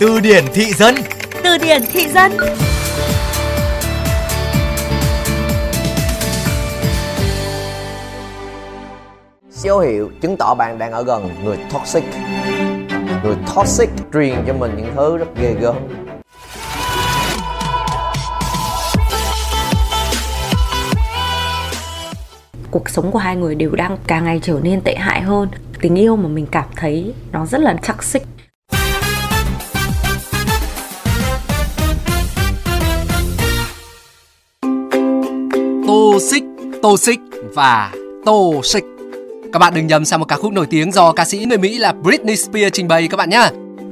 Từ điển thị dân. Từ điển thị dân. Dấu hiệu chứng tỏ bạn đang ở gần người toxic. Người toxic truyền cho mình những thứ rất ghê gớm. Cuộc sống của hai người đều đang càng ngày trở nên tệ hại hơn. Tình yêu mà mình cảm thấy nó rất là toxic Toxic, Toxic và Toxic. Các bạn đừng nhầm sang một ca khúc nổi tiếng do ca sĩ người Mỹ là Britney Spears trình bày các bạn nhé.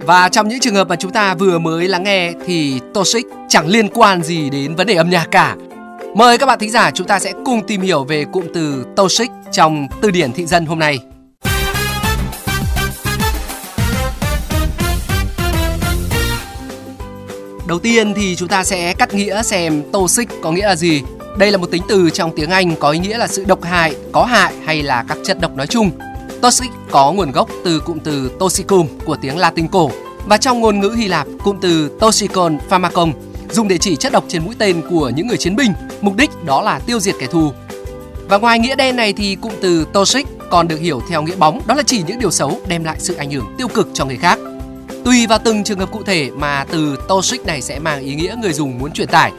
Và trong những trường hợp mà chúng ta vừa mới lắng nghe thì Toxic chẳng liên quan gì đến vấn đề âm nhạc cả. Mời các bạn thính giả chúng ta sẽ cùng tìm hiểu về cụm từ Toxic trong từ điển thị dân hôm nay. Đầu tiên thì chúng ta sẽ cắt nghĩa xem toxic có nghĩa là gì. Đây là một tính từ trong tiếng Anh có ý nghĩa là sự độc hại, có hại hay là các chất độc nói chung. Toxic có nguồn gốc từ cụm từ toxicum của tiếng Latin cổ và trong ngôn ngữ Hy Lạp, cụm từ toxicon pharmacon dùng để chỉ chất độc trên mũi tên của những người chiến binh, mục đích đó là tiêu diệt kẻ thù. Và ngoài nghĩa đen này thì cụm từ toxic còn được hiểu theo nghĩa bóng, đó là chỉ những điều xấu đem lại sự ảnh hưởng tiêu cực cho người khác. Tùy vào từng trường hợp cụ thể mà từ toxic này sẽ mang ý nghĩa người dùng muốn truyền tải.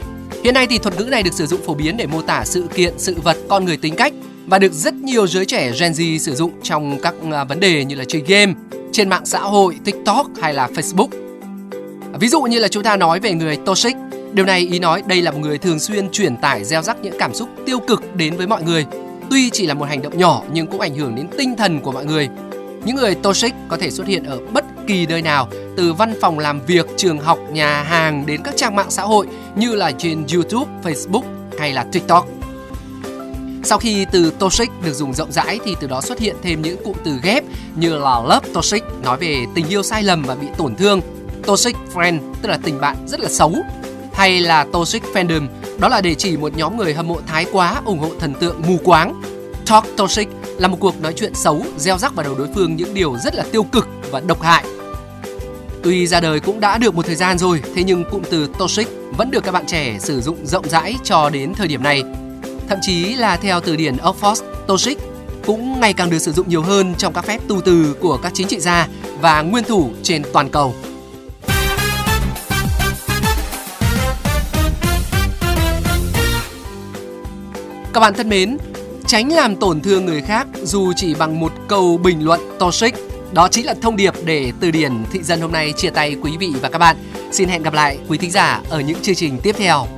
Hiện nay thì thuật ngữ này được sử dụng phổ biến để mô tả sự kiện, sự vật, con người tính cách và được rất nhiều giới trẻ Gen Z sử dụng trong các à, vấn đề như là chơi game, trên mạng xã hội, TikTok hay là Facebook. Ví dụ như là chúng ta nói về người toxic, điều này ý nói đây là một người thường xuyên truyền tải gieo rắc những cảm xúc tiêu cực đến với mọi người. Tuy chỉ là một hành động nhỏ nhưng cũng ảnh hưởng đến tinh thần của mọi người. Những người toxic có thể xuất hiện ở bất kỳ nơi nào, từ văn phòng làm việc, trường học, nhà hàng đến các trang mạng xã hội như là trên YouTube, Facebook hay là TikTok. Sau khi từ toxic được dùng rộng rãi thì từ đó xuất hiện thêm những cụm từ ghép như là love toxic nói về tình yêu sai lầm và bị tổn thương, toxic friend tức là tình bạn rất là xấu, hay là toxic fandom đó là để chỉ một nhóm người hâm mộ thái quá ủng hộ thần tượng mù quáng. Talk toxic là một cuộc nói chuyện xấu gieo rắc vào đầu đối phương những điều rất là tiêu cực và độc hại. Tuy ra đời cũng đã được một thời gian rồi, thế nhưng cụm từ toxic vẫn được các bạn trẻ sử dụng rộng rãi cho đến thời điểm này. Thậm chí là theo từ điển Oxford, toxic cũng ngày càng được sử dụng nhiều hơn trong các phép tu từ của các chính trị gia và nguyên thủ trên toàn cầu. Các bạn thân mến, tránh làm tổn thương người khác dù chỉ bằng một câu bình luận toxic. Đó chính là thông điệp để từ điển thị dân hôm nay chia tay quý vị và các bạn. Xin hẹn gặp lại quý thính giả ở những chương trình tiếp theo.